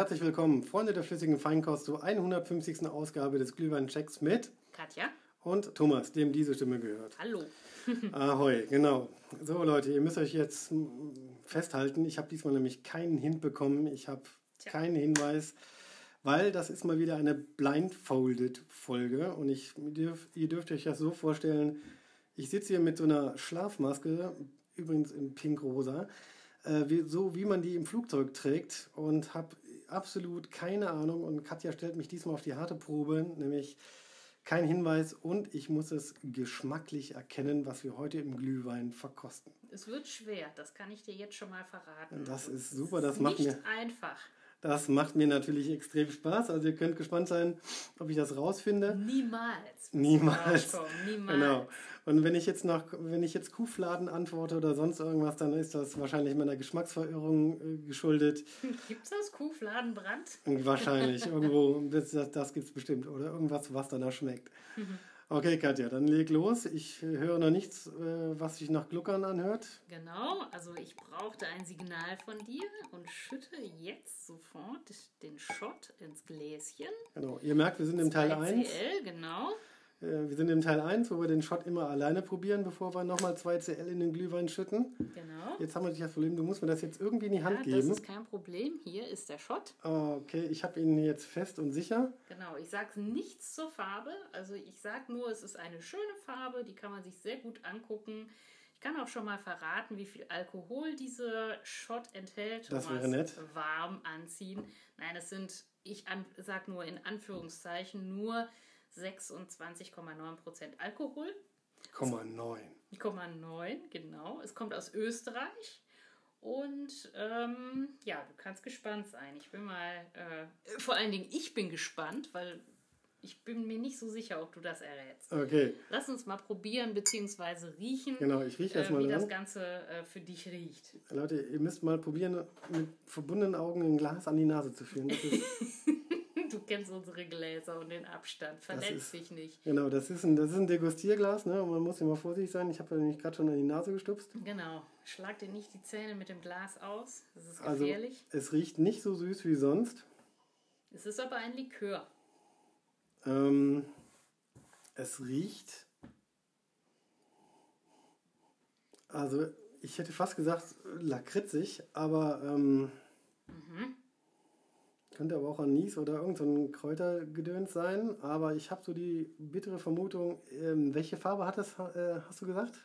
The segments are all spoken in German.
Herzlich willkommen, Freunde der flüssigen Feinkost, zur 150. Ausgabe des Glühwein-Checks mit Katja. und Thomas, dem diese Stimme gehört. Hallo. Ahoi, genau. So Leute, ihr müsst euch jetzt mm, festhalten, ich habe diesmal nämlich keinen Hint bekommen, ich habe keinen Hinweis, weil das ist mal wieder eine Blindfolded-Folge und ich, ihr dürft, euch das so vorstellen, ich sitze hier mit so einer Schlafmaske, übrigens in pink-rosa, äh, so wie man die im Flugzeug trägt und habe absolut keine Ahnung und Katja stellt mich diesmal auf die harte Probe, nämlich kein Hinweis und ich muss es geschmacklich erkennen, was wir heute im Glühwein verkosten. Es wird schwer, das kann ich dir jetzt schon mal verraten. Das ist super, das ist macht nicht mir- einfach. Das macht mir natürlich extrem Spaß, also ihr könnt gespannt sein, ob ich das rausfinde. Niemals. Niemals. Niemals. Genau. Und wenn ich jetzt nach, wenn ich jetzt Kuhfladen antworte oder sonst irgendwas, dann ist das wahrscheinlich meiner Geschmacksverirrung äh, geschuldet. Gibt es das Kuhfladenbrand? Wahrscheinlich. Irgendwo, das, das, das gibt es bestimmt. Oder irgendwas, was danach schmeckt. Okay, Katja, dann leg los. Ich äh, höre noch nichts, äh, was sich nach Gluckern anhört. Genau, also ich brauchte ein Signal von dir und schütte jetzt sofort den Shot ins Gläschen. Genau. Ihr merkt, wir sind im Teil 1. 2CL, genau. Äh, wir sind im Teil 1, wo wir den Shot immer alleine probieren, bevor wir nochmal 2 CL in den Glühwein schütten. Genau. Jetzt haben wir das Problem, du musst mir das jetzt irgendwie in die Hand Ja, das geben. ist kein Problem. Hier ist der Shot. Okay, ich habe ihn jetzt fest und sicher. Genau, ich sage nichts zur Farbe. Also ich sage nur, es ist eine schöne Farbe, die kann man sich sehr gut angucken. Ich kann auch schon mal verraten, wie viel Alkohol dieser Shot enthält. Das wäre nett. Warm anziehen. Nein, es sind, ich sage nur in Anführungszeichen, nur 26,9% Alkohol. Komma 9. 0,9, genau. Es kommt aus Österreich. Und ähm, ja, du kannst gespannt sein. Ich bin mal, äh, vor allen Dingen, ich bin gespannt, weil ich bin mir nicht so sicher, ob du das errätst. Okay, Lass uns mal probieren bzw. riechen, genau, ich rieche äh, erstmal wie das. Ganze äh, für dich riecht. Leute, ihr müsst mal probieren, mit verbundenen Augen ein Glas an die Nase zu führen. Das ist, Du kennst unsere Gläser und den Abstand. Verletz dich nicht. genau, das ist ein, das ist ein Degustierglas, ne? Und man muss immer vorsichtig sein. Ich habe nämlich gerade schon an die Nase gestupst. Genau. Schlag dir nicht die Zähne mit dem Glas aus. Das ist Also, gefährlich. es riecht nicht so süß wie sonst. Es ist aber ein Likör. Ähm, es riecht. Also, ich hätte fast gesagt lakritzig, aber ähm, könnte aber auch Anis oder irgend so ein Kräutergedöns sein. Aber ich habe so die bittere Vermutung, ähm, welche Farbe hat es, äh, hast du gesagt?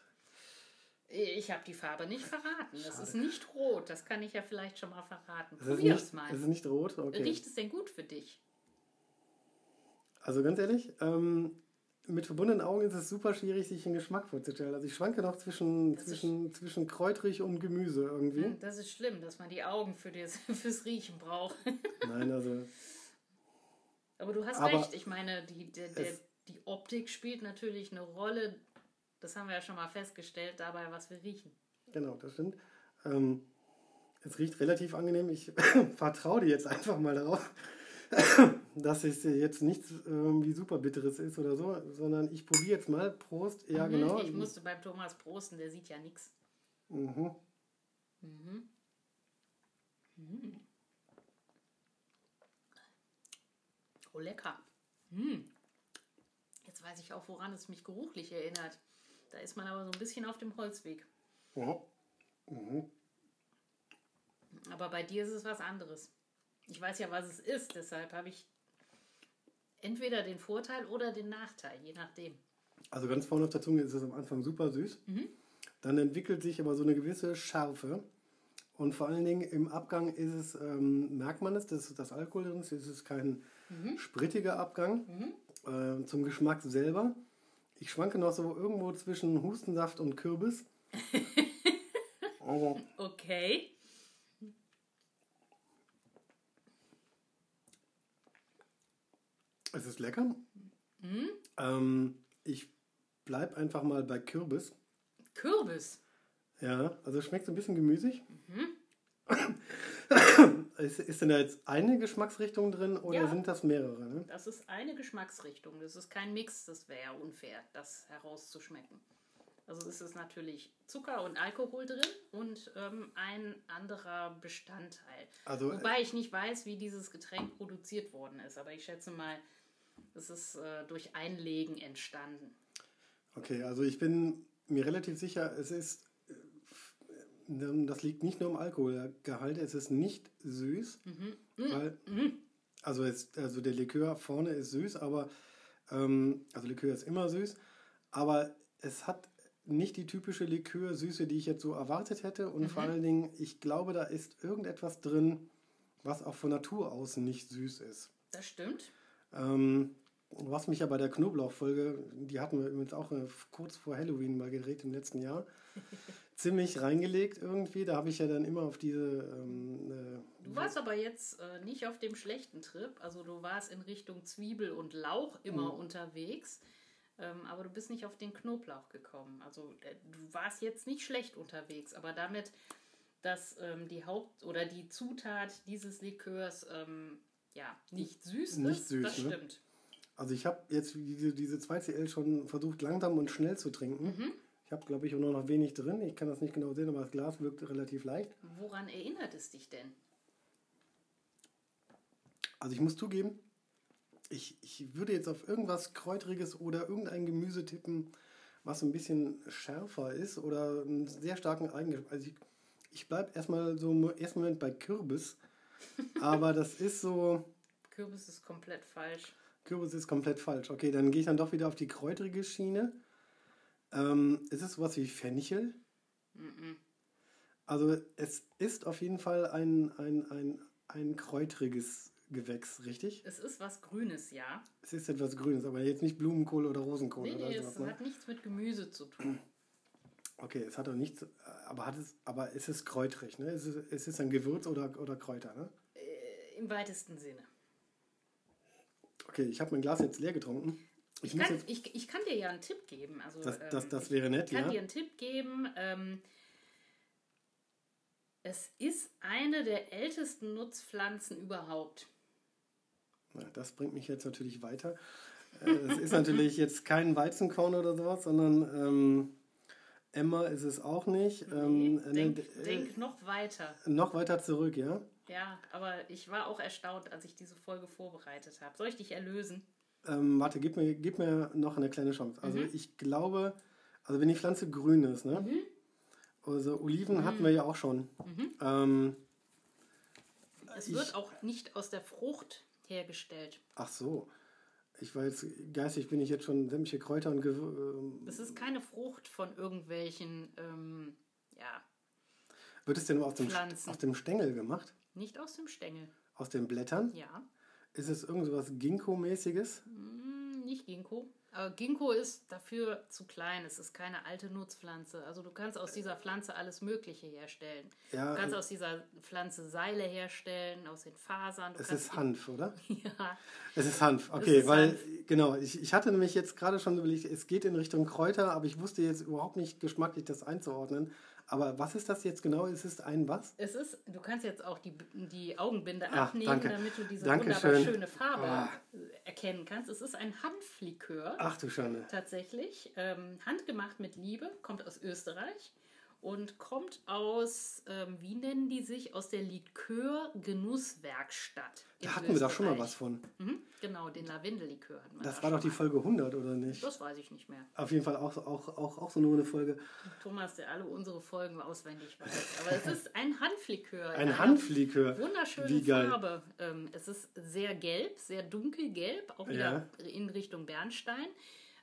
Ich habe die Farbe nicht verraten. Es ist nicht rot. Das kann ich ja vielleicht schon mal verraten. Probier nicht, es mal. es ist nicht rot. Okay. Riecht es denn gut für dich? Also ganz ehrlich, ähm, mit verbundenen Augen ist es super schwierig, sich einen Geschmack vorzustellen. Also ich schwanke noch zwischen, Das ist- zwischen, zwischen kräutrig und Gemüse irgendwie. Das ist schlimm, dass man die Augen für das, fürs Riechen braucht. Nein, also Aber du hast Aber recht. Ich meine, die, der, der, die Optik spielt natürlich eine Rolle. Das haben wir ja schon mal festgestellt, dabei, was wir riechen. genau, das stimmt. Ähm, es riecht relativ angenehm. Ich vertraue dir jetzt einfach mal darauf, dass es jetzt nichts irgendwie super bitteres ist oder so, sondern ich probiere jetzt mal. Prost. Ja, Mhm, genau. Ich musste beim Thomas prosten, der sieht ja nichts. Mhm. Oh, lecker. Hm. Jetzt weiß ich auch, woran es mich geruchlich erinnert. Da ist man aber so ein bisschen auf dem Holzweg. Ja. Mhm. Aber bei dir ist es was anderes. Ich weiß ja, was es ist, deshalb habe ich entweder den Vorteil oder den Nachteil, je nachdem. Also ganz vorne auf der Zunge ist es am Anfang super süß. Dann entwickelt sich aber so eine gewisse Schärfe. Und vor allen Dingen im Abgang ist es, ähm, merkt man es, dass das Alkohol drin ist. Es ist kein sprittiger Abgang. Äh, zum Geschmack selber. Ich schwanke noch so irgendwo zwischen Hustensaft und Kürbis. Also, Okay. Es ist lecker. Ähm, ich bleibe einfach mal bei Kürbis. Kürbis. Ja, also es schmeckt so ein bisschen gemüsig. ist, ist denn da jetzt eine Geschmacksrichtung drin oder Ja. sind das mehrere? Ne? Das ist eine Geschmacksrichtung. Das ist kein Mix. Das wäre ja unfair, das herauszuschmecken. Also es ist natürlich Zucker und Alkohol drin und ähm, ein anderer Bestandteil. Also, Wobei ich nicht weiß, wie dieses Getränk produziert worden ist. Aber ich schätze mal, es ist äh, durch Einlegen entstanden. Okay, also ich bin mir relativ sicher, es ist, äh, das liegt nicht nur im Alkoholgehalt, es ist nicht süß, weil, also, es, also der Likör vorne ist süß, aber, ähm, also Likör ist immer süß, aber es hat nicht die typische Likörsüße, die ich jetzt so erwartet hätte und vor allen Dingen, ich glaube, da ist irgendetwas drin, was auch von Natur aus nicht süß ist. Das stimmt. Ähm, was mich ja bei der Knoblauchfolge, die hatten wir übrigens auch äh, kurz vor Halloween mal gedreht im letzten Jahr, ziemlich reingelegt irgendwie. Da habe ich ja dann immer auf diese. Ähm, äh, Du warst aber jetzt äh, nicht auf dem schlechten Trip. Also du warst in Richtung Zwiebel und Lauch immer unterwegs. Ähm, aber du bist nicht auf den Knoblauch gekommen. Also äh, du warst jetzt nicht schlecht unterwegs, aber damit, dass ähm, die Haupt- oder die Zutat dieses Likörs ähm, ja, nicht süß Nicht ist, süß, das ne? stimmt. also ich habe jetzt diese, diese 2CL schon versucht, langsam und schnell zu trinken. Ich habe, glaube ich, auch nur noch wenig drin. Ich kann das nicht genau sehen, aber das Glas wirkt relativ leicht. Woran erinnert es dich denn? Also ich muss zugeben, ich, ich würde jetzt auf irgendwas Kräuteriges oder irgendein Gemüse tippen, was ein bisschen schärfer ist oder einen sehr starken Eigengeschmack. Also ich, ich bleibe erstmal so im ersten Moment bei Kürbis, aber das ist so, Kürbis ist komplett falsch. Kürbis ist komplett falsch. Okay, dann gehe ich dann doch wieder auf die kräuterige Schiene. Ähm, ist es sowas wie Fenchel? Also es ist auf jeden Fall ein, ein, ein, ein kräuteriges Gewächs, richtig? Es ist was Grünes, ja. Es ist etwas Grünes, aber jetzt nicht Blumenkohl oder Rosenkohl Nee, oder nee, sowas. es Ne? hat nichts mit Gemüse zu tun. Okay, es hat auch nichts, äh, aber hat es, aber es ist kräuterig, ne? Es ist, es ist ein Gewürz oder, oder Kräuter, ne? Im weitesten Sinne. Okay, ich habe mein Glas jetzt leer getrunken. Ich, Ich kann, jetzt, ich, ich kann dir ja einen Tipp geben. Also, das, ähm, das, das wäre nett, Ich kann ja. dir einen Tipp geben. Ähm, es ist eine der ältesten Nutzpflanzen überhaupt. Na, das bringt mich jetzt natürlich weiter. Äh, Es ist natürlich jetzt kein Weizenkorn oder sowas, sondern ähm, Emma ist es auch nicht. Ähm, äh, denk, äh, denk noch weiter. noch weiter zurück, ja? Ja, aber ich war auch erstaunt, als ich diese Folge vorbereitet habe. Soll ich dich erlösen? Ähm, warte, gib mir, gib mir noch eine kleine Chance. Also Mhm. ich glaube, also wenn die Pflanze grün ist, ne? Also Oliven hatten Mhm. wir ja auch schon. Ähm, Es Ich- wird auch nicht aus der Frucht hergestellt. ach so. Ich jetzt, geistig bin ich jetzt schon sämtliche Kräuter und ähm, Es ist keine Frucht von irgendwelchen, ähm, ja, Wird es denn aus dem, Pflanzen. aus dem Stängel gemacht? nicht aus dem Stängel. Aus den Blättern? Ja, Ist es irgend sowas Ginkgo-mäßiges? Hm, nicht Ginkgo. Aber Ginkgo ist dafür zu klein. Es ist keine alte Nutzpflanze. Also du kannst aus dieser Pflanze alles Mögliche herstellen. Ja, du kannst äh, aus dieser Pflanze Seile herstellen, aus den Fasern. Du Es ist Hanf, oder? Ja, Es ist Hanf, okay, ist weil, Hanf. genau, ich, ich hatte nämlich jetzt gerade schon überlegt, es geht in Richtung Kräuter, aber ich wusste jetzt überhaupt nicht geschmacklich das einzuordnen. Aber was ist das jetzt genau? Es ist ein was? es ist, du kannst jetzt auch die, die Augenbinde Ach, abnehmen, danke. damit du diese Dankeschön. wunderbar schöne Farbe Ah. erkennen kannst. Es ist ein Hanflikör. Ach du Schande. Tatsächlich. Ähm, handgemacht mit Liebe, kommt aus Österreich und kommt aus, ähm, wie nennen die sich, aus der Likör-Genusswerkstatt. Da hatten wir doch schon mal was von. Mhm, genau, den Lavendellikör hatten wir Das da war doch die mal. Folge 100, oder nicht? Das weiß ich nicht mehr. Auf jeden Fall auch, auch, auch, auch so nur eine Folge. Thomas, der alle unsere Folgen auswendig weiß. Aber es ist ein Hanflikör. in Ein Hanflikör. Wunderschöne Wie geil. Farbe. Ähm, es ist sehr gelb, sehr dunkelgelb, auch wieder in Richtung Bernstein.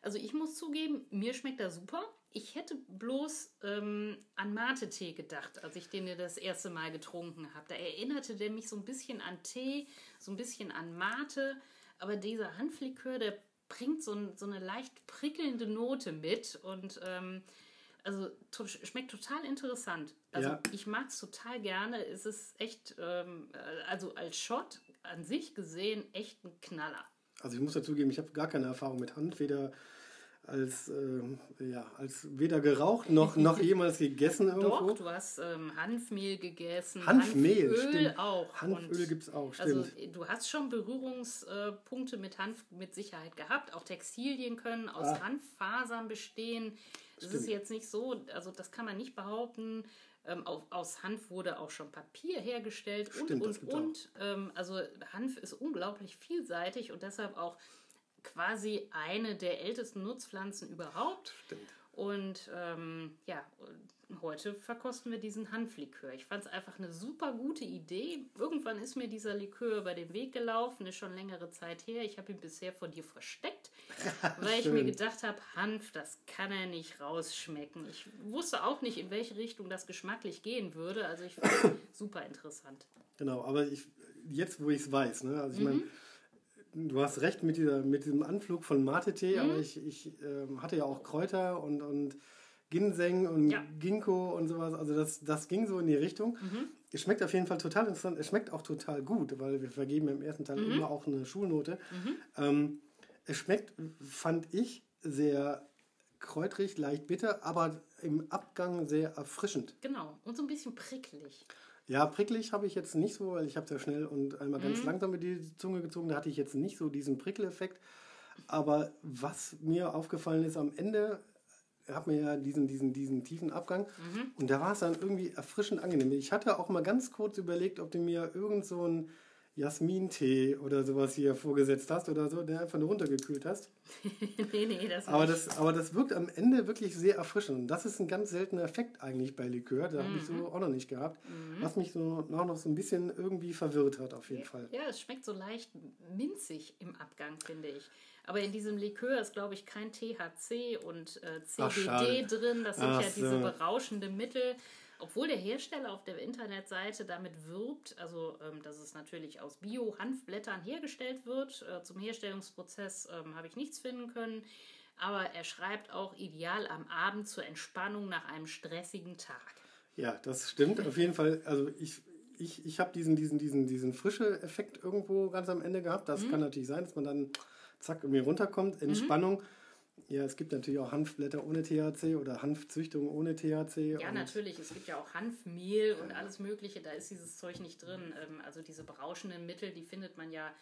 Also ich muss zugeben, mir schmeckt er super. Ich hätte bloß ähm, an Mate-Tee gedacht, als ich den das erste Mal getrunken habe. Da erinnerte der mich so ein bisschen an Tee, so ein bisschen an Mate. Aber dieser Hanflikör, der bringt so, ein, so eine leicht prickelnde Note mit und ähm, also to schmeckt total interessant. Also Ja. ich mag es total gerne. Es ist echt, ähm, äh, also als Shot an sich gesehen, echt ein Knaller. Also ich muss dazugeben, ich habe gar keine Erfahrung mit Hanf, weder als, ähm, ja, als weder geraucht noch, noch jemals gegessen irgendwo. Doch, du hast ähm, Hanfmehl gegessen. Hanfmehl, Hanföl stimmt. auch. Hanföl gibt es auch, Also stimmt. du hast schon Berührungspunkte mit Hanf mit Sicherheit gehabt. Auch Textilien können aus Ah. Hanffasern bestehen. Es ist jetzt nicht so, also das kann man nicht behaupten. Ähm, auf, aus Hanf wurde auch schon Papier hergestellt Stimmt, und und und. Ähm, also Hanf ist unglaublich vielseitig und deshalb auch quasi eine der ältesten Nutzpflanzen überhaupt. Stimmt. Und ähm, ja, heute verkosten wir diesen Hanflikör. Ich fand es einfach eine super gute Idee. Irgendwann ist mir dieser Likör über den Weg gelaufen, ist schon längere Zeit her. Ich habe ihn bisher vor dir versteckt, weil ich mir gedacht habe, Hanf, das kann er nicht rausschmecken. Ich wusste auch nicht, in welche Richtung das geschmacklich gehen würde. Also ich fand es super interessant. Genau, aber ich, jetzt, wo ich es weiß, ne? also ich Mhm. meine, du hast recht mit, dieser, mit diesem Anflug von Mate-Tee, Mhm. aber ich, ich ähm, hatte ja auch Kräuter und, und Ginseng und Ja. Ginkgo und sowas, also das, das ging so in die Richtung. Mhm. Es schmeckt auf jeden Fall total interessant, es schmeckt auch total gut, weil wir vergeben im ersten Teil Mhm. immer auch eine Schulnote. Ähm, es schmeckt, fand ich, sehr kräutrig, leicht bitter, aber im Abgang sehr erfrischend. Genau. Und so ein bisschen pricklig. Ja, pricklig habe ich jetzt nicht so, weil ich habe sehr schnell und einmal Mhm. ganz langsam mit die Zunge gezogen. Da hatte ich jetzt nicht so diesen Prickeleffekt. Aber was mir aufgefallen ist am Ende, hat mir ja diesen, diesen, diesen tiefen Abgang Mhm. und da war es dann irgendwie erfrischend angenehm. Ich hatte auch mal ganz kurz überlegt, ob du mir irgend so einen Jasmintee oder sowas hier vorgesetzt hast oder so, der einfach nur runtergekühlt hast. nee, nee, das Aber das, aber das wirkt am Ende wirklich sehr erfrischend. Und das ist ein ganz seltener Effekt eigentlich bei Likör. Da habe ich Mhm. so auch noch nicht gehabt. Was mich so auch noch so ein bisschen irgendwie verwirrt hat, auf jeden Fall. Ja, es schmeckt so leicht minzig im Abgang, finde ich. Aber in diesem Likör ist, glaube ich, kein THC und äh, Ach, CBD schade. drin. Das sind Ach ja diese so. berauschenden Mittel. Obwohl der Hersteller auf der Internetseite damit wirbt, also ähm, dass es natürlich aus Bio-Hanfblättern hergestellt wird. Äh, zum Herstellungsprozess ähm, habe ich nichts finden können. Aber er schreibt auch ideal am Abend zur Entspannung nach einem stressigen Tag. Ja, das stimmt. Auf jeden Fall, also ich, ich, ich habe diesen, diesen, diesen, diesen frische Effekt irgendwo ganz am Ende gehabt. Mhm. Das kann natürlich sein, dass man dann zack irgendwie runterkommt. Entspannung. Ja, es gibt natürlich auch Hanfblätter ohne THC oder Hanfzüchtung ohne THC. Ja, natürlich. Es gibt ja auch Hanfmehl und alles Mögliche. Da ist dieses Zeug nicht drin. Ähm, Also diese berauschenden Mittel, die findet man ja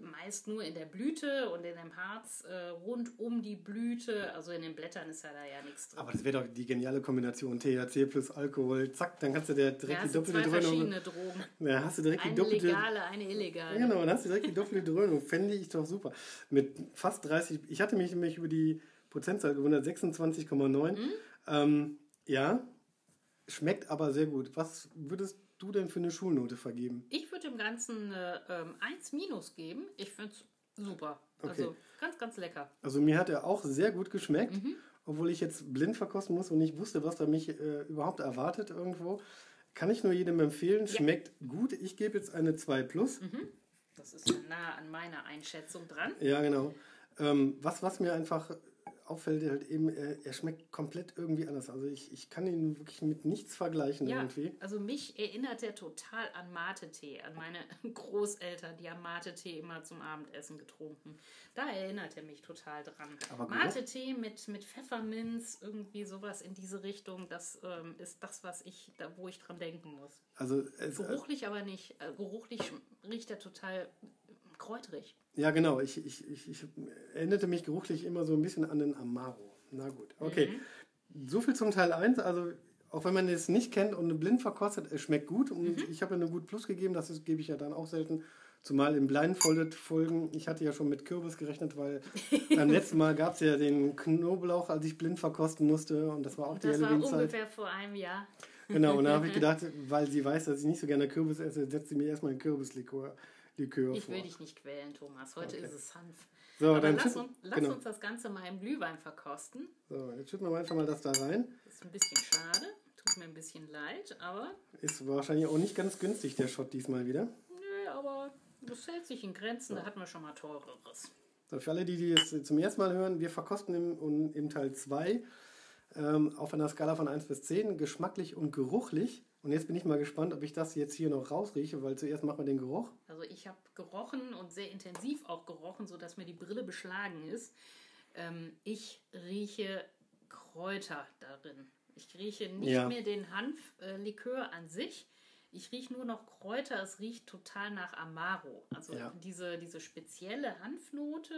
meist nur in der Blüte und in dem Harz äh, rund um die Blüte. Also in den Blättern ist ja da ja nichts drin. Aber das wäre doch die geniale Kombination THC plus Alkohol. Zack, dann kannst du dir direkt Ja, die doppelte zwei Dröhnung. verschiedene Drogen. Ja, hast du direkt die Eine doppelte. legale, eine illegale. Genau, dann hast du direkt die doppelte Dröhnung. Fände ich doch super. Mit fast 30, ich hatte mich nämlich über die Prozentzahl gewundert, 26,9. Mhm. Ähm, ja, schmeckt aber sehr gut. Was würdest du denn für eine Schulnote vergeben? Ich würde dem Ganzen äh, ähm, 1 minus geben. Ich finde es super. Okay. Also ganz, ganz lecker. Also mir hat er auch sehr gut geschmeckt, Mhm. obwohl ich jetzt blind verkosten muss und nicht wusste, was da mich äh, überhaupt erwartet irgendwo. Kann ich nur jedem empfehlen. Schmeckt gut. Ich gebe jetzt eine 2 plus. Mhm. Das ist ja nah an meiner Einschätzung dran. Ja, genau. Ähm, was, was mir einfach auffällt, halt eben, er, er schmeckt komplett irgendwie anders. Also ich, ich kann ihn wirklich mit nichts vergleichen Ja, irgendwie. also mich erinnert er total an Mate-Tee, an meine Großeltern, die haben Mate-Tee immer zum Abendessen getrunken. Da erinnert er mich total dran. Mate-Tee mit, mit Pfefferminz, irgendwie sowas in diese Richtung, das ähm, ist das, was ich, da, wo ich dran denken muss. Also es, Geruchlich aber nicht. Äh, geruchlich riecht er total kräuterig. Ja, genau. Ich, ich, ich, ich erinnerte mich geruchlich immer so ein bisschen an den Amaro. Na gut, okay. Mhm. So viel zum Teil 1. Also auch wenn man es nicht kennt und blind verkostet, es schmeckt gut. Und Mhm. ich habe eine gut Plus gegeben, das gebe ich ja dann auch selten. Zumal in Blindfolded-Folgen, ich hatte ja schon mit Kürbis gerechnet, weil beim letzten Mal gab es ja den Knoblauch, als ich blind verkosten musste. Und das war auch die Das war ungefähr vor einem Jahr. Genau, und da habe ich gedacht, weil sie weiß, dass ich nicht so gerne Kürbis esse, setzt sie mir erstmal einen Kürbislikör Likör Ich vor. will dich nicht quälen, Thomas. Heute Okay. ist es Hanf. So, Aber dann lass, uns, lass genau. uns das Ganze mal im Glühwein verkosten. So, jetzt schütten wir einfach mal das da rein. Das ist ein bisschen schade. Tut mir ein bisschen leid, aber Ist wahrscheinlich auch nicht ganz günstig, der Shot diesmal wieder. nö, aber das hält sich in Grenzen. Da hatten wir schon mal teureres. So, für alle, die, die es zum ersten Mal hören, wir verkosten im, im Teil 2 ähm, auf einer Skala von 1 bis 10 geschmacklich und geruchlich. Und jetzt bin ich mal gespannt, ob ich das jetzt hier noch rausrieche, weil zuerst machen wir den Geruch. Also ich habe gerochen und sehr intensiv auch gerochen, sodass mir die Brille beschlagen ist. Ähm, ich rieche Kräuter darin. Ich rieche nicht Ja. mehr den Hanflikör an sich. Ich rieche nur noch Kräuter. Es riecht total nach Amaro. Also Ja. diese, diese spezielle Hanfnote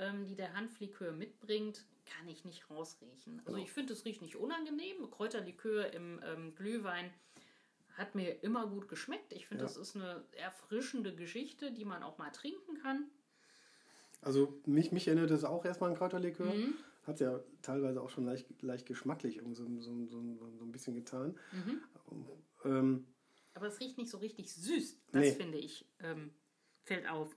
ähm, die der Hanflikör mitbringt, kann ich nicht rausriechen. Also ich finde, es riecht nicht unangenehm. Kräuterlikör im ähm, Glühwein hat mir immer gut geschmeckt. Ich finde, Ja. das ist eine erfrischende Geschichte, die man auch mal trinken kann. Also mich, mich erinnert es auch erstmal an Kräuterlikör. Mhm. Hat ja teilweise auch schon leicht, leicht geschmacklich irgendwie so, so, so, so, so ein bisschen getan. Mhm. Ähm, Aber es riecht nicht so richtig süß. Das Nee. finde ich, ähm, fällt auf.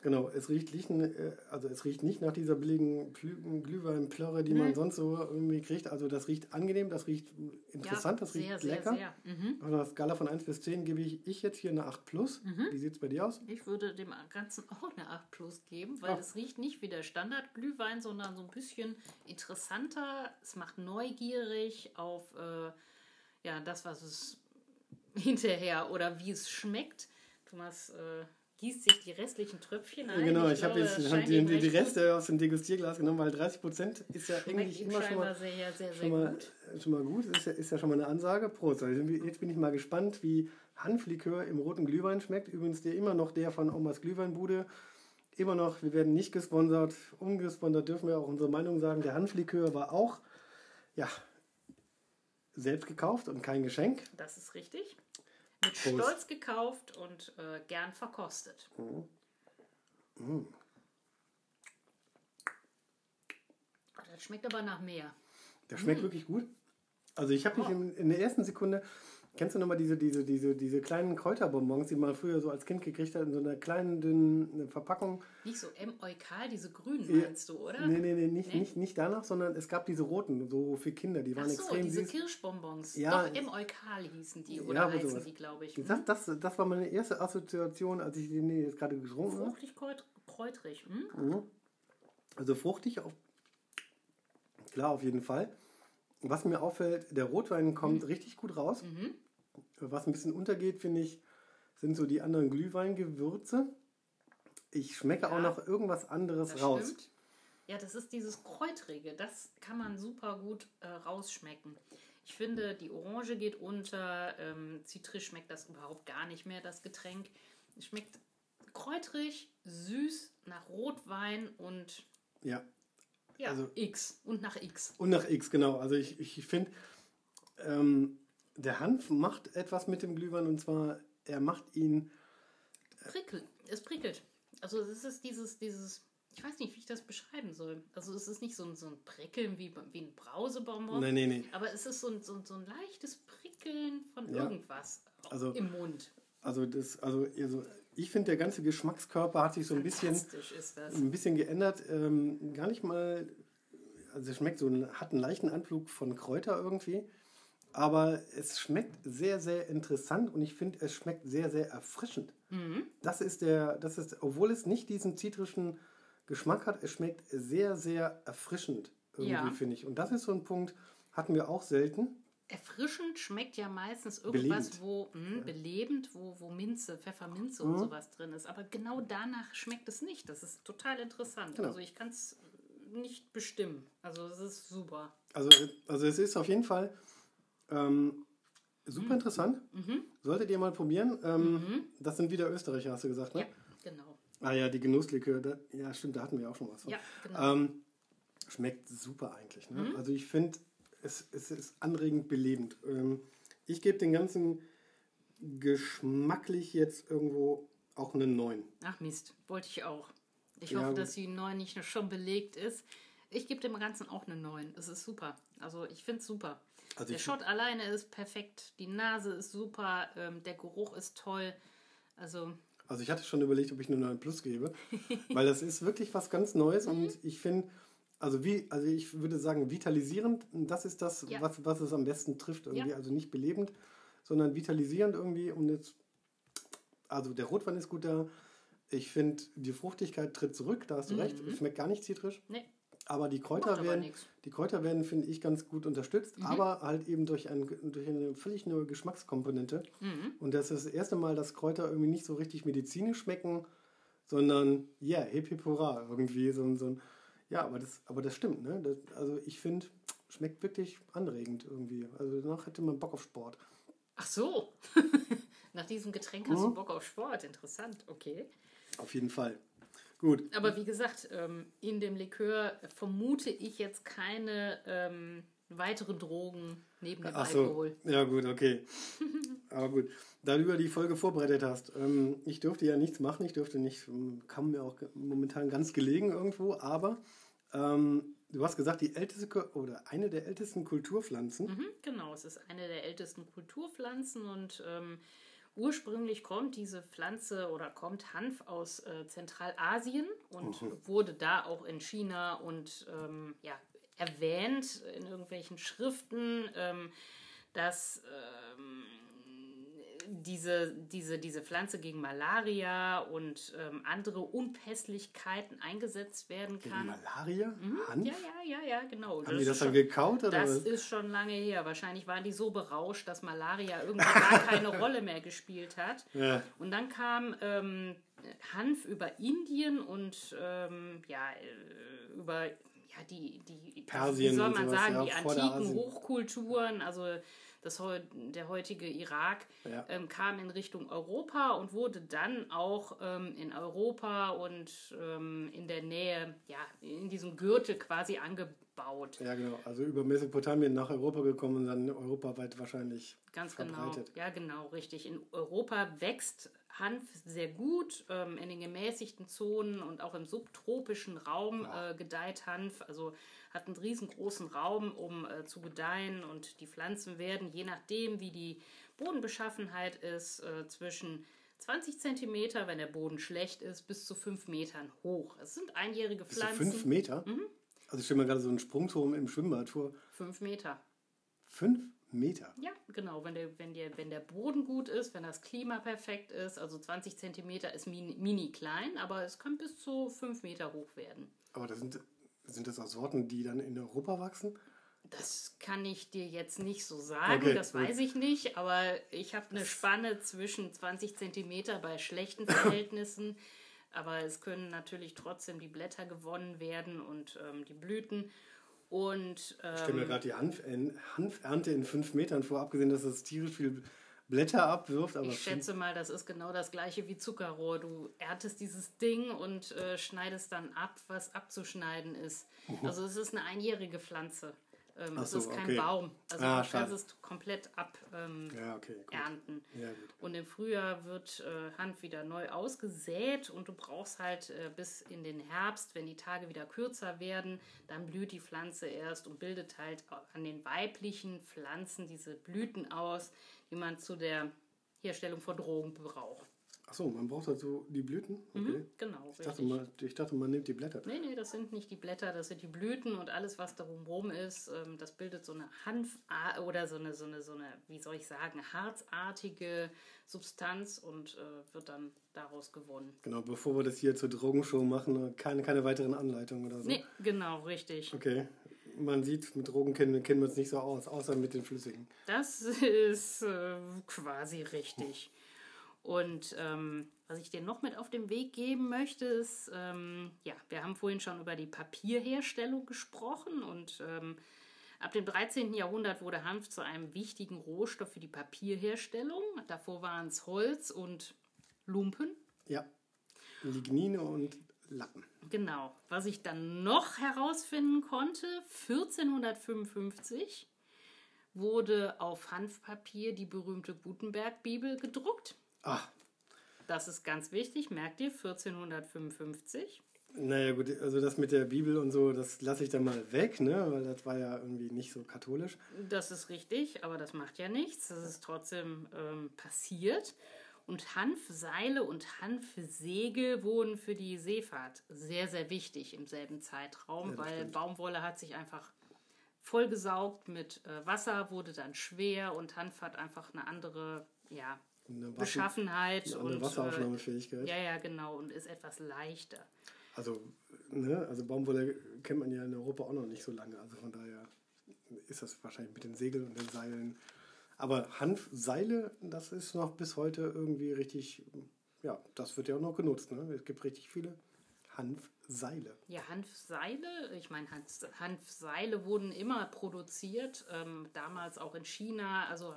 Genau, es riecht, nicht, äh, also es riecht nicht nach dieser billigen Glühweinplörre, die man Mhm. sonst so irgendwie kriegt. Also das riecht angenehm, das riecht interessant, das riecht sehr, lecker. Sehr, sehr. Mhm. Auf einer Skala von 1 bis 10 gebe ich, ich jetzt hier eine 8 plus. Wie sieht es bei dir aus? Ich würde dem Ganzen auch eine 8 plus geben, weil es riecht nicht wie der Standardglühwein, sondern so ein bisschen interessanter. Es macht neugierig auf äh, ja, das, was es hinterher oder wie es schmeckt. Thomas äh, gießt sich die restlichen Tröpfchen ein. genau, ich, habe glaube, jetzt hab die, die, die. Reste aus dem Degustierglas genommen, weil 30 Prozent ist ja eigentlich immer schon mal sehr, sehr, sehr schon mal, gut. schon mal gut. Ist ja, ist ja schon mal eine Ansage. Prost. Also jetzt bin ich mal gespannt, wie Hanflikör im roten Glühwein schmeckt. Übrigens der immer noch der von Omas Glühweinbude. Immer noch, wir werden nicht gesponsert. Ungesponsert dürfen wir auch unsere Meinung sagen. Der Hanflikör war auch, ja, selbst gekauft und kein Geschenk. Das ist richtig. Mit Prost. Stolz gekauft und äh, gern verkostet. Das schmeckt aber nach mehr. Der schmeckt wirklich gut. Also ich habe mich in, in der ersten Sekunde, kennst du nochmal diese, diese, diese, diese kleinen Kräuterbonbons, die man früher so als Kind gekriegt hat, in so einer kleinen, dünnen Verpackung? Nicht so M-Eukal, diese grünen Ja. meinst du, oder? Nee, nee, nee, nicht, Nee? Nicht, nicht danach, sondern es gab diese roten, so für Kinder, die Ach waren so, extrem diese süß. Kirschbonbons. Ja. Doch, M-Eukal hießen die, Ja, oder aber heißen sowas. die, glaube ich. Wie gesagt, das, das war meine erste Assoziation, als ich die nee, jetzt gerade getrunken habe. Fruchtig kräut- kräutrig. Hm? Mhm. Also fruchtig, auf, klar, auf jeden Fall. Was mir auffällt, der Rotwein kommt richtig gut raus. Mhm. Was ein bisschen untergeht, finde ich, sind so die anderen Glühweingewürze. Ich schmecke Ja. auch noch irgendwas anderes Das raus. stimmt. Ja, das ist dieses Kräutrige. Das kann man super gut äh, rausschmecken. Ich finde, die Orange geht unter. Ähm, zitrisch schmeckt das überhaupt gar nicht mehr, das Getränk. Es schmeckt kräutrig, süß, nach Rotwein und Ja. ja, Also- X. Und nach X. Und nach X, genau. Also ich, ich finde, ähm, der Hanf macht etwas mit dem Glühwein und zwar, er macht ihn, Prickelt. Es prickelt. Also es ist dieses, dieses, ich weiß nicht, wie ich das beschreiben soll. Also es ist nicht so ein, so ein Prickeln wie, wie ein Brausebonbon. nein, nee, nee. Aber es ist so ein, so ein, so ein leichtes Prickeln von Ja. irgendwas Also- im Mund. Also das, also, also ich finde, der ganze Geschmackskörper hat sich so ein bisschen, ein bisschen geändert. Ähm, gar nicht mal, also es schmeckt so, hat einen leichten Anflug von Kräuter irgendwie. Aber es schmeckt sehr, sehr interessant und ich finde, es schmeckt sehr, sehr erfrischend. Mhm. Das ist der, das ist, obwohl es nicht diesen zitrischen Geschmack hat, es schmeckt sehr, sehr erfrischend irgendwie, Ja. finde ich. Und das ist so ein Punkt, hatten wir auch selten. Erfrischend schmeckt ja meistens irgendwas, Belebend. wo mh, belebend, wo, wo Minze, Pfefferminze Mhm. und sowas drin ist. Aber genau danach schmeckt es nicht. Das ist total interessant. Genau. Also ich kann es nicht bestimmen. Also es ist super. Also, also es ist auf jeden Fall ähm, super interessant. Mhm. Solltet ihr mal probieren. Ähm, Das sind wieder Österreicher, hast du gesagt, ne? Ja, genau. Ah ja, die Genusslikör. Da, ja, stimmt, da hatten wir auch schon was von. Ja, genau. Ähm, schmeckt super eigentlich. Ne? Also ich finde, es, es ist anregend belebend. Ähm, ich gebe den ganzen geschmacklich jetzt irgendwo auch einen 9. Ach Mist, wollte ich auch. Ich Ja, hoffe, dass die 9 nicht schon belegt ist. Ich gebe dem Ganzen auch eine 9. Es ist super. Also ich finde es super. Also der Shot alleine ist perfekt. Die Nase ist super. Ähm, der Geruch ist toll. Also Also ich hatte schon überlegt, ob ich eine 9 Plus gebe, weil das ist wirklich was ganz Neues Mhm. und ich finde, also wie, also ich würde sagen, vitalisierend, das ist das, Ja. was, was es am besten trifft irgendwie. Ja. Also nicht belebend, sondern vitalisierend irgendwie und jetzt, also der Rotwein ist gut da. Ich finde, die Fruchtigkeit tritt zurück, da hast du recht. Es schmeckt gar nicht zitrisch. ne, Aber die Kräuter aber werden, nix. die Kräuter werden, finde ich, ganz gut unterstützt, Mhm. aber halt eben durch, ein, durch eine völlig neue Geschmackskomponente. Mhm. Und das ist das erste Mal, dass Kräuter irgendwie nicht so richtig medizinisch schmecken, sondern, ja, yeah, hip hip hurra, irgendwie so, ein- so ein, ja, aber das, aber das stimmt, ne? Das, also ich finde, schmeckt wirklich anregend irgendwie. Also danach hätte man Bock auf Sport. Ach so. Nach diesem Getränk hast Mhm. du Bock auf Sport. Interessant. Okay. Auf jeden Fall. Gut. Aber wie gesagt, ähm, in dem Likör vermute ich jetzt keine ähm, weiteren Drogen neben dem Ach so. Alkohol. Ja, gut, okay. Aber gut. Da du über die Folge vorbereitet hast, ähm, ich durfte ja nichts machen, ich durfte nicht, kam mir auch momentan ganz gelegen irgendwo, aber ähm, du hast gesagt, die älteste oder eine der ältesten Kulturpflanzen. Mhm, genau, es ist eine der ältesten Kulturpflanzen und ähm, ursprünglich kommt diese Pflanze oder kommt Hanf aus äh, Zentralasien und wurde da auch in China und ähm, ja, erwähnt in irgendwelchen Schriften, ähm, dass ähm, diese, diese, diese Pflanze gegen Malaria und ähm, andere Unpässlichkeiten eingesetzt werden Gegen kann. Malaria? Hanf? Ja, ja, ja, ja, genau. Haben die ist das dann schon- gekaut oder das was? ist schon lange her. Wahrscheinlich waren die so berauscht, dass Malaria irgendwie gar keine Rolle mehr gespielt hat. Ja. Und dann kam ähm, Hanf über Indien und ähm, ja, äh, über ja, die, die Persien wie soll man sowas, sagen, ja, die antiken. Hochkulturen, also das, der heutige Irak, Ja. ähm, kam in Richtung Europa und wurde dann auch ähm, in Europa und ähm, in der Nähe, ja, in diesem Gürtel quasi angebaut. Ja, genau. Also über Mesopotamien nach Europa gekommen und dann europaweit wahrscheinlich Ganz verbreitet. genau. Ja, genau, richtig. In Europa wächst Hanf sehr gut. Ähm, in den gemäßigten Zonen und auch im subtropischen Raum äh, gedeiht Hanf. Also hat einen riesengroßen Raum, um äh, zu gedeihen. Und die Pflanzen werden, je nachdem, wie die Bodenbeschaffenheit ist, äh, zwischen 20 Zentimeter, wenn der Boden schlecht ist, bis zu 5 Metern hoch. Es sind einjährige Bis zu Pflanzen. fünf Meter? Mhm. Also ich stelle mir gerade so einen Sprungturm im Schwimmbad vor. 5 Meter. Fünf Meter? Ja, genau. Wenn der, wenn, der, wenn der Boden gut ist, wenn das Klima perfekt ist, also 20 Zentimeter ist mini, mini klein, aber es kann bis zu 5 Meter hoch werden. Aber das sind, sind das auch Sorten, die dann in Europa wachsen? Das kann ich dir jetzt nicht so sagen, Okay, das weiß ich nicht, aber ich habe eine Spanne zwischen 20 Zentimeter bei schlechten Verhältnissen. Aber es können natürlich trotzdem die Blätter gewonnen werden und ähm, die Blüten. Und Ich stelle mir ähm, gerade die Hanf, Hanfernte in fünf Metern vor, abgesehen, dass das tierisch viel Blätter abwirft. Aber Ich schätze mal, das ist genau das gleiche wie Zuckerrohr. Du erntest dieses Ding und äh, schneidest dann ab, was abzuschneiden ist. Also es ist eine einjährige Pflanze. Ähm, Ach es so, ist kein okay. Baum. Also Ah, du kannst es komplett abernten. ja, okay. Ja. Und im Frühjahr wird äh, Hanf wieder neu ausgesät und du brauchst halt äh, bis in den Herbst, wenn die Tage wieder kürzer werden, dann blüht die Pflanze erst und bildet halt an den weiblichen Pflanzen diese Blüten aus, die man zu der Herstellung von Drogen braucht. Achso, man braucht dazu die Blüten? Okay. Genau, Ich, dachte richtig. mal, ich dachte, man nimmt die Blätter. Nee, nee, das sind nicht die Blätter, das sind die Blüten und alles, was darum rum ist, ähm, das bildet so eine Hanf- oder so eine, so eine, so eine, wie soll ich sagen, harzartige Substanz und äh, wird dann daraus gewonnen. Genau, bevor wir das hier zur Drogenshow machen, keine, keine weiteren Anleitungen oder so. Nee, genau, richtig. Okay. Man sieht, mit Drogen kennen, kennen wir uns nicht so aus, außer mit den Flüssigen. Das ist äh, quasi richtig. Und ähm, was ich dir noch mit auf den Weg geben möchte, ist, ähm, ja, wir haben vorhin schon über die Papierherstellung gesprochen und ähm, ab dem 13. Jahrhundert wurde Hanf zu einem wichtigen Rohstoff für die Papierherstellung. Davor waren es Holz und Lumpen. Ja. Lignine und Lappen. Genau. Was ich dann noch herausfinden konnte, 1455 wurde auf Hanfpapier die berühmte Gutenberg-Bibel gedruckt. Ah, Das ist ganz wichtig, merkt ihr, 1455. naja gut, also das mit der Bibel und so, das lasse ich dann mal weg, ne? Weil das war ja irgendwie nicht so katholisch. Das ist richtig, aber das macht ja nichts. Das ist trotzdem ähm, passiert. Und Hanfseile und Hanfsegel wurden für die Seefahrt sehr, sehr wichtig im selben Zeitraum, Ja, weil stimmt. Baumwolle hat sich einfach vollgesaugt mit äh, Wasser, wurde dann schwer und Hanf hat einfach eine andere ja, Wasser, Beschaffenheit eine und Wasseraufnahmefähigkeit. äh, ja, ja, genau und ist etwas leichter. Also, ne, also Baumwolle kennt man ja in Europa auch noch nicht so lange. Also von daher ist das wahrscheinlich mit den Segeln und den Seilen. Aber Hanfseile, das ist noch bis heute irgendwie richtig, ja, das wird ja auch noch genutzt. Ne? Es gibt richtig viele Hanfseile. Ja, Hanfseile, ich meine, Hanf, Hanfseile wurden immer produziert, ähm, damals auch in China, also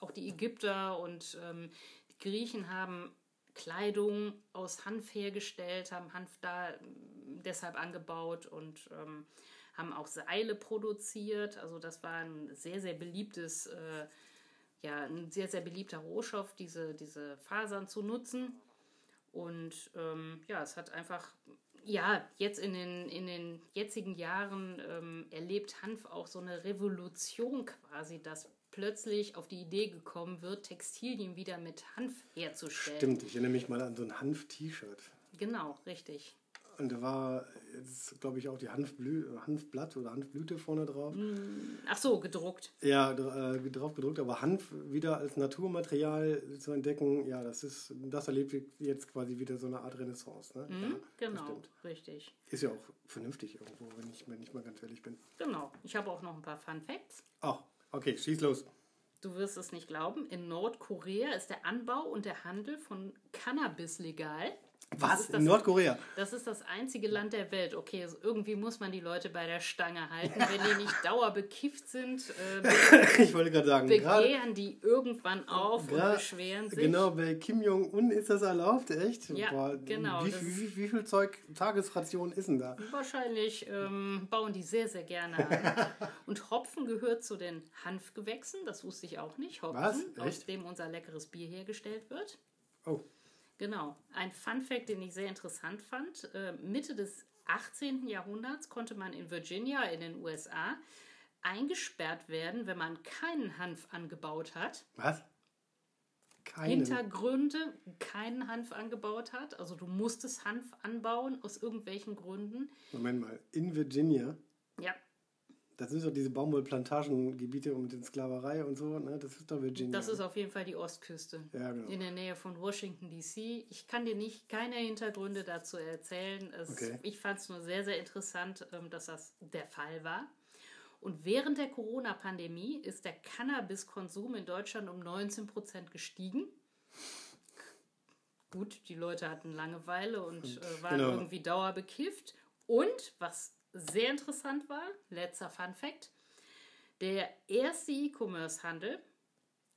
auch die Ägypter und ähm, die Griechen haben Kleidung aus Hanf hergestellt, haben Hanf da ähm, deshalb angebaut und ähm, haben auch Seile produziert. Also das war ein sehr, sehr beliebtes, äh, ja, ein sehr, sehr beliebter Rohstoff, diese, diese Fasern zu nutzen. Und ähm, ja, es hat einfach, ja, jetzt in den, in den jetzigen Jahren ähm, erlebt Hanf auch so eine Revolution quasi, dass plötzlich auf die Idee gekommen wird, Textilien wieder mit Hanf herzustellen. Stimmt, ich erinnere mich mal an so ein Hanf-T-Shirt. Genau, richtig. Und da war, glaube ich, auch die Hanfblü Hanfblatt oder Hanfblüte vorne drauf. Ach so, gedruckt. Ja, äh, drauf gedruckt, aber Hanf wieder als Naturmaterial zu entdecken, ja, das ist, das erlebt jetzt quasi wieder so eine Art Renaissance. Ne? Mhm, ja, genau, richtig. Ist ja auch vernünftig irgendwo, wenn ich, wenn ich mal ganz ehrlich bin. Genau. Ich habe auch noch ein paar Fun Facts. Ach, okay, schieß los. Du wirst es nicht glauben, in Nordkorea ist der Anbau und der Handel von Cannabis legal. Was? das- Nordkorea? Das ist das einzige Land der Welt. Okay, also irgendwie muss man die Leute bei der Stange halten. Wenn die nicht dauerbekifft sind, äh, Ich wollte gerade sagen, begehren die irgendwann auf und Gra- beschweren sich. Genau, bei Kim Jong-un ist das erlaubt, echt? Ja, genau, Wie, wie, wie, wie viel Zeug Tagesration ist denn da? Wahrscheinlich ähm, bauen die sehr, sehr gerne an. Und Hopfen gehört zu den Hanfgewächsen, das wusste ich auch nicht. Hopfen, Was? aus dem unser leckeres Bier hergestellt wird. Oh, Genau. Ein Fun Fact, den ich sehr interessant fand. Äh, Mitte des 18. Jahrhunderts konnte man in Virginia in den USA eingesperrt werden, wenn man keinen Hanf angebaut hat. was? Keinen. Hintergründe keinen Hanf angebaut hat. Also du musstest Hanf anbauen aus irgendwelchen Gründen. Moment mal, in Virginia, Ja, das sind doch diese Baumwollplantagengebiete und mit Sklaverei und so, ne? Das ist doch Virginia. das ist auf jeden Fall die Ostküste. Ja, genau. In der Nähe von Washington DC. Ich kann dir nicht keine Hintergründe dazu erzählen. Es, Okay. Ich fand es nur sehr, sehr interessant, ähm, dass das der Fall war. Und während der Corona-Pandemie ist der Cannabiskonsum in Deutschland um 19 Prozent gestiegen. Gut, die Leute hatten Langeweile und äh, waren genau. irgendwie dauerbekifft. Und was sehr interessant war, letzter Fun Fact: der erste E-Commerce-Handel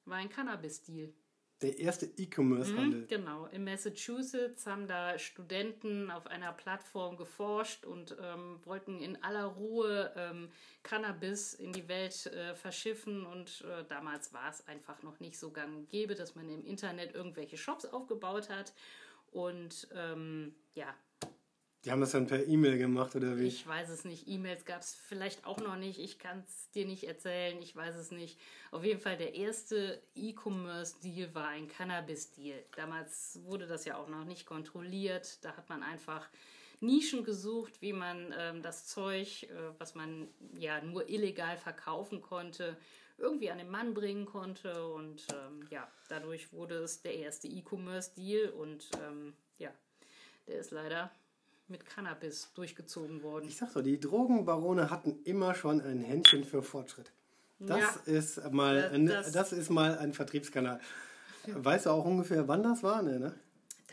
war ein Cannabis-Deal. Der erste E-Commerce-Handel. Mhm, genau. In Massachusetts haben da Studenten auf einer Plattform geforscht und ähm, wollten in aller Ruhe ähm, Cannabis in die Welt äh, verschiffen. Und äh, damals war es einfach noch nicht so gang und gäbe, dass man im Internet irgendwelche Shops aufgebaut hat. Und ähm, ja, Die haben das dann per E-Mail gemacht, oder wie? ich weiß es nicht. E-Mails gab es vielleicht auch noch nicht. Ich kann es dir nicht erzählen. Ich weiß es nicht. Auf jeden Fall der erste E-Commerce-Deal war ein Cannabis-Deal. Damals wurde das ja auch noch nicht kontrolliert. Da hat man einfach Nischen gesucht, wie man ähm, das Zeug, äh, was man ja nur illegal verkaufen konnte, irgendwie an den Mann bringen konnte. Und ähm, ja, dadurch wurde es der erste E-Commerce-Deal. Und ähm, ja, der ist leider mit Cannabis durchgezogen worden. Ich sag doch, die Drogenbarone hatten immer schon ein Händchen für Fortschritt. Das Ja. ist mal Das- ein, das- das ist mal ein Vertriebskanal. Weißt du auch ungefähr, wann das war? Ne, ne?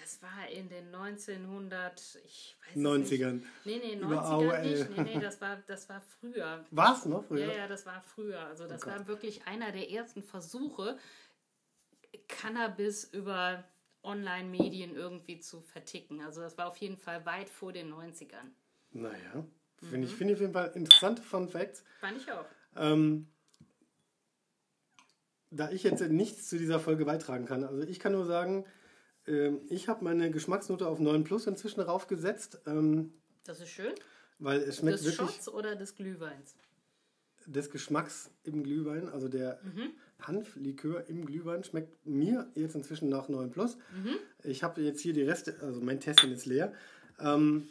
Das war in den 1900, ich weiß es 90ern. nicht. Nee, nee, Über 90ern AOL. nicht. Nee, nee, das war, das war früher. War es noch früher? Ja, ja, das war früher. Also das Oh war wirklich einer der ersten Versuche, Cannabis über Online-Medien irgendwie zu verticken. Also das war auf jeden Fall weit vor den 90ern. Naja, finde ich, Mhm. finde ich auf jeden Fall interessante Fun Facts. Fand ich auch. Ähm, da ich jetzt nichts zu dieser Folge beitragen kann, also ich kann nur sagen, ähm, ich habe meine Geschmacksnote auf 9 Plus inzwischen raufgesetzt, ähm, Das ist schön. weil es schmeckt Des wirklich Shots oder des Glühweins? des Geschmacks im Glühwein, also der Mhm. Hanflikör im Glühwein schmeckt mir jetzt inzwischen nach 9 Plus. Mhm. Ich habe jetzt hier die Reste, also mein Testing ist leer. Ähm,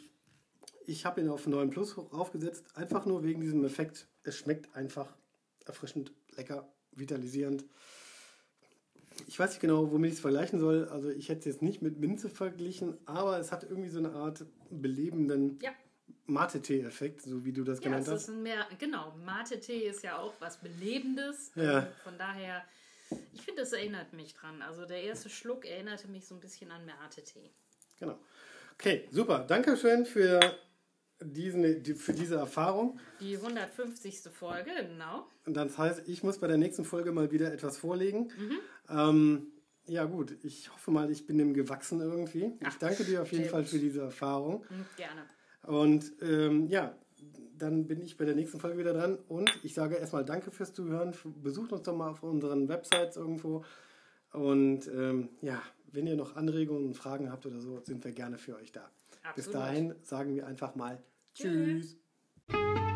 ich habe ihn auf 9 Plus aufgesetzt, einfach nur wegen diesem Effekt. Es schmeckt einfach erfrischend, lecker, vitalisierend. Ich weiß nicht genau, womit ich es vergleichen soll. Also ich hätte es jetzt nicht mit Minze verglichen, aber es hat irgendwie so eine Art belebenden Ja. Mate-Tee-Effekt, so wie du das Ja, genannt hast. mehr, genau, Mate-Tee ist ja auch was Belebendes. Ja. Ähm, Von daher, ich finde, es erinnert mich dran. Also der erste Schluck erinnerte mich so ein bisschen an Mate-Tee. Genau. Okay, super. Dankeschön für, diesen, die, für diese Erfahrung. Die 150. Folge, genau. Und das heißt, ich muss bei der nächsten Folge mal wieder etwas vorlegen. Mhm. Ähm, ja gut, ich hoffe mal, ich bin dem gewachsen irgendwie. Ich Ach, danke dir auf jeden bestimmt. Fall für diese Erfahrung. Hm, Gerne. Und ähm, ja, dann bin ich bei der nächsten Folge wieder dran. Und ich sage erstmal danke fürs Zuhören. Besucht uns doch mal auf unseren Websites irgendwo. Und ähm, ja, wenn ihr noch Anregungen und Fragen habt oder so, sind wir gerne für euch da. Bis Absolut. dahin sagen wir einfach mal Tschüss. Tschüss.